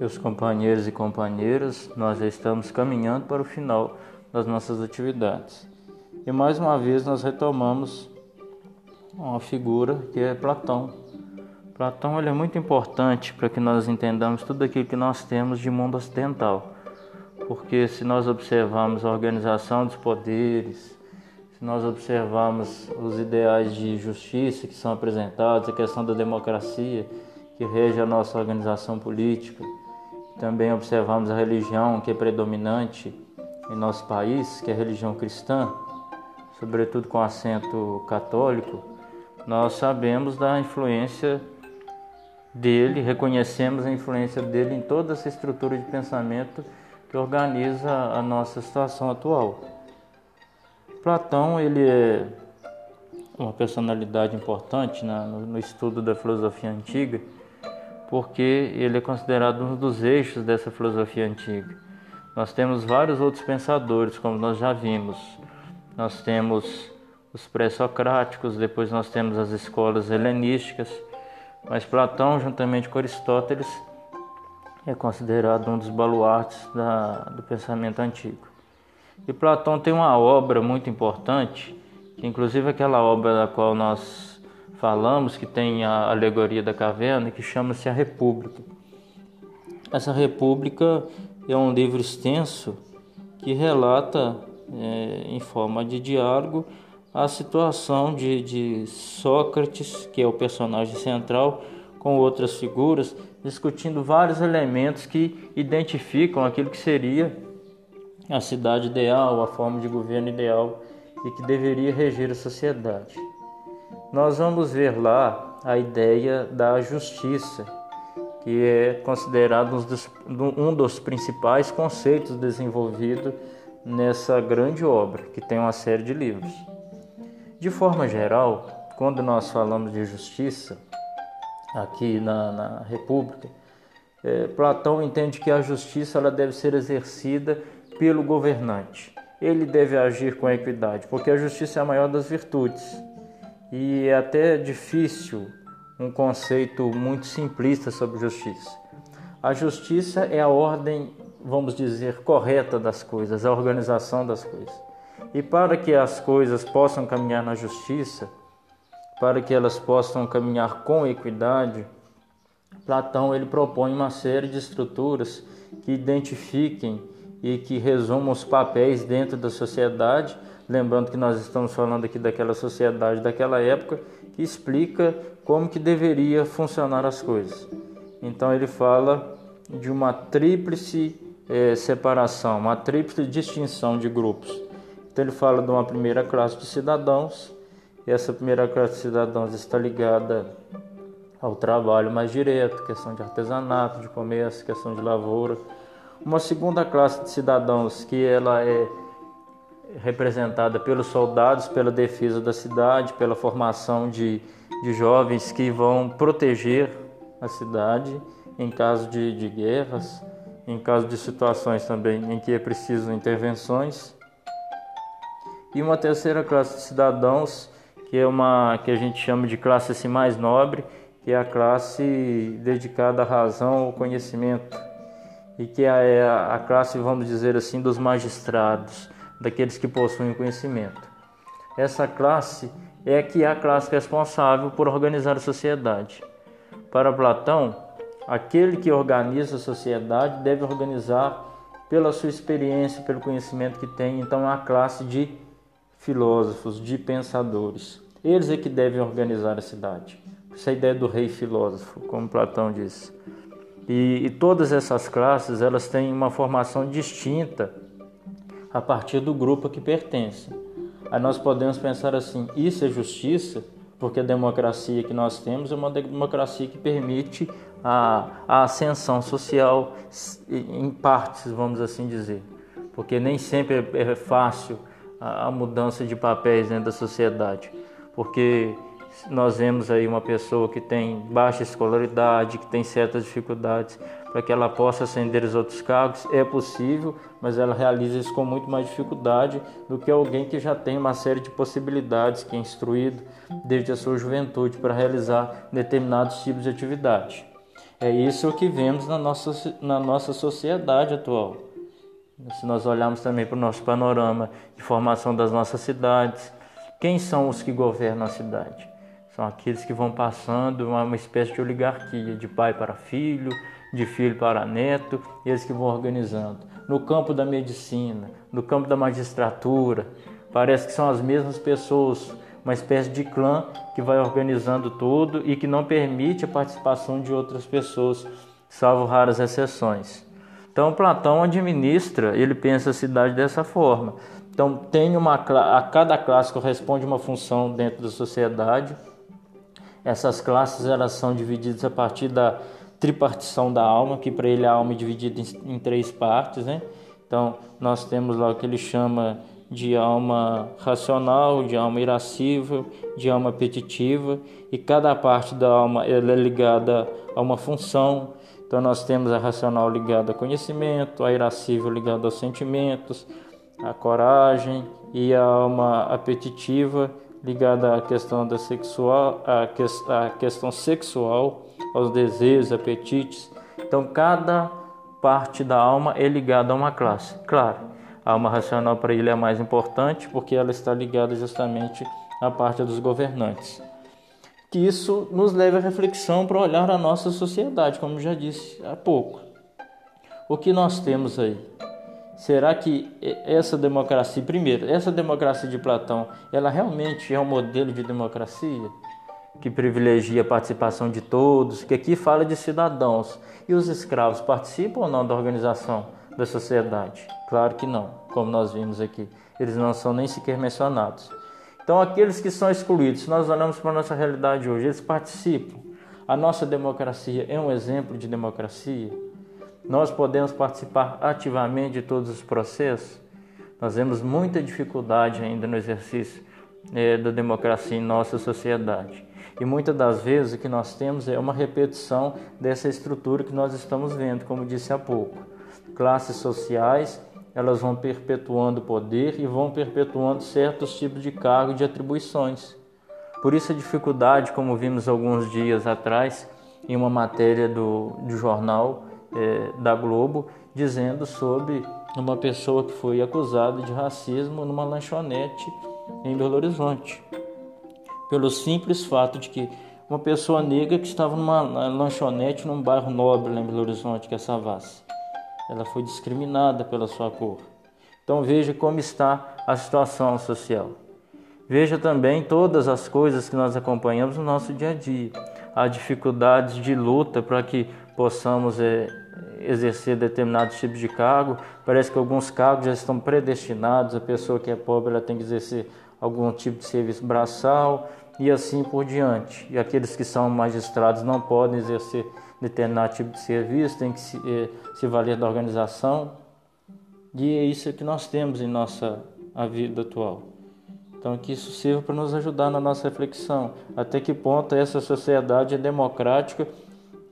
meus companheiros e companheiras, nós já estamos caminhando para o final das nossas atividades. E mais uma vez nós retomamos uma figura que é Platão. Platão ele é muito importante para que nós entendamos tudo aquilo que nós temos de mundo ocidental. Porque se nós observarmos a organização dos poderes, se nós observarmos os ideais de justiça que são apresentados, a questão da democracia que rege a nossa organização política, também observamos a religião que é predominante em nosso país, que é a religião cristã, sobretudo com acento católico, nós sabemos da influência dele, reconhecemos a influência dele em toda essa estrutura de pensamento que organiza a nossa situação atual. Platão ele é uma personalidade importante né, no, no estudo da filosofia antiga, porque ele é considerado um dos eixos dessa filosofia antiga. Nós temos vários outros pensadores, como nós já vimos. Nós temos os pré-socráticos, depois nós temos as escolas helenísticas, mas Platão, juntamente com Aristóteles, é considerado um dos baluartes da, do pensamento antigo. E Platão tem uma obra muito importante, que inclusive aquela obra da qual nós falamos, que tem a alegoria da caverna, que chama-se A República. Essa República é um livro extenso que relata é, em forma de diálogo a situação de, de Sócrates, que é o personagem central, com outras figuras, discutindo vários elementos que identificam aquilo que seria a cidade ideal, a forma de governo ideal e que deveria reger a sociedade. Nós vamos ver lá a ideia da justiça, que é considerado um dos, principais conceitos desenvolvidos nessa grande obra, que tem uma série de livros. De forma geral, quando nós falamos de justiça aqui na, na República, é, Platão entende que a justiça ela deve ser exercida pelo governante. Ele deve agir com equidade, porque a justiça é a maior das virtudes. E é até difícil um conceito muito simplista sobre justiça. A justiça é a ordem, vamos dizer, correta das coisas, a organização das coisas. E para que as coisas possam caminhar na justiça, para que elas possam caminhar com equidade, Platão ele propõe uma série de estruturas que identifiquem e que resumam os papéis dentro da sociedade, lembrando que nós estamos falando aqui daquela sociedade daquela época que explica como que deveria funcionar as coisas. Então ele fala de uma tríplice eh, separação, uma tríplice distinção de grupos. Então ele fala de uma primeira classe de cidadãos, e essa primeira classe de cidadãos está ligada ao trabalho mais direto, questão de artesanato, de comércio, questão de lavoura uma segunda classe de cidadãos que ela é representada pelos soldados, pela defesa da cidade, pela formação de, de jovens que vão proteger a cidade em caso de, de guerras, em caso de situações também em que é preciso intervenções. E uma terceira classe de cidadãos, que é uma que a gente chama de classe assim, mais nobre, que é a classe dedicada à razão, ao conhecimento e que é a, classe, vamos dizer assim, dos magistrados, daqueles que possuem conhecimento. Essa classe é que é a classe responsável por organizar a sociedade. Para Platão, aquele que organiza a sociedade deve organizar pela sua experiência, pelo conhecimento que tem, então a classe de filósofos, de pensadores. Eles é que devem organizar a cidade. Essa é a ideia do rei filósofo, como Platão disse. E, e todas essas classes elas têm uma formação distinta a partir do grupo a que pertencem. Aí nós podemos pensar assim: isso é justiça? Porque a democracia que nós temos é uma democracia que permite a, a ascensão social em partes, vamos assim dizer. Porque nem sempre é fácil a, a mudança de papéis dentro da sociedade. Porque nós vemos aí uma pessoa que tem baixa escolaridade, que tem certas dificuldades, para que ela possa ascender os outros cargos, é possível, mas ela realiza isso com muito mais dificuldade do que alguém que já tem uma série de possibilidades, que é instruído desde a sua juventude para realizar determinados tipos de atividade. É isso que vemos na nossa, na nossa sociedade atual. Se nós olharmos também para o nosso panorama de formação das nossas cidades, quem são os que governam a cidade? São aqueles que vão passando uma, espécie de oligarquia, de pai para filho, de filho para neto, eles que vão organizando. No campo da medicina, no campo da magistratura, parece que são as mesmas pessoas, uma espécie de clã que vai organizando tudo e que não permite a participação de outras pessoas, salvo raras exceções. Então Platão administra, ele pensa a cidade dessa forma. Então tem uma a cada classe corresponde uma função dentro da sociedade. Essas classes elas são divididas a partir da tripartição da alma, que para ele a alma é dividida em, em três partes, né? Então nós temos lá o que ele chama de alma racional, de alma irascível, de alma apetitiva, e cada parte da alma ela é ligada a uma função. Então nós temos a racional ligada ao conhecimento, a irascível ligada aos sentimentos, a coragem e a alma apetitiva ligada à questão da sexual, a, que, a questão sexual, aos desejos, apetites. Então cada parte da alma é ligada a uma classe. Claro, a alma racional para ele é a mais importante porque ela está ligada justamente à parte dos governantes. Que isso nos leva à reflexão para olhar a nossa sociedade, como já disse há pouco. O que nós temos aí? Será que essa democracia, primeiro, essa democracia de Platão, ela realmente é um modelo de democracia que privilegia a participação de todos, que aqui fala de cidadãos. E os escravos participam ou não da organização da sociedade? Claro que não, como nós vimos aqui. Eles não são nem sequer mencionados. Então, aqueles que são excluídos, nós olhamos para a nossa realidade hoje, eles participam. A nossa democracia é um exemplo de democracia? Nós podemos participar ativamente de todos os processos, nós vemos muita dificuldade ainda no exercício é, da democracia em nossa sociedade. E muitas das vezes o que nós temos é uma repetição dessa estrutura que nós estamos vendo, como disse há pouco. Classes sociais, elas vão perpetuando o poder e vão perpetuando certos tipos de cargos e de atribuições. Por isso a dificuldade, como vimos alguns dias atrás, em uma matéria do, do jornal, é, da Globo dizendo sobre uma pessoa que foi acusada de racismo numa lanchonete em Belo Horizonte, pelo simples fato de que uma pessoa negra que estava numa lanchonete num bairro nobre lá em Belo Horizonte, que é Savassi, ela foi discriminada pela sua cor. Então veja como está a situação social. Veja também todas as coisas que nós acompanhamos no nosso dia a dia. Há dificuldades de luta para que possamos é, exercer determinados tipos de cargo. Parece que alguns cargos já estão predestinados, a pessoa que é pobre ela tem que exercer algum tipo de serviço braçal e assim por diante. E aqueles que são magistrados não podem exercer determinado tipo de serviço, tem que se, eh, se valer da organização. E é isso que nós temos em nossa a vida atual. Então que isso sirva para nos ajudar na nossa reflexão. Até que ponto essa sociedade é democrática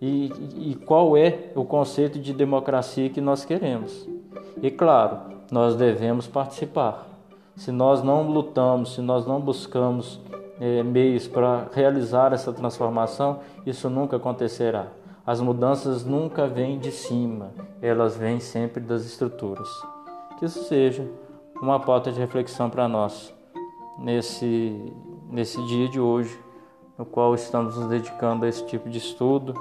e, e qual é o conceito de democracia que nós queremos. E claro, nós devemos participar. Se nós não lutamos, se nós não buscamos é, meios para realizar essa transformação, isso nunca acontecerá. As mudanças nunca vêm de cima, elas vêm sempre das estruturas. Que isso seja uma pauta de reflexão para nós nesse, nesse dia de hoje, no qual estamos nos dedicando a esse tipo de estudo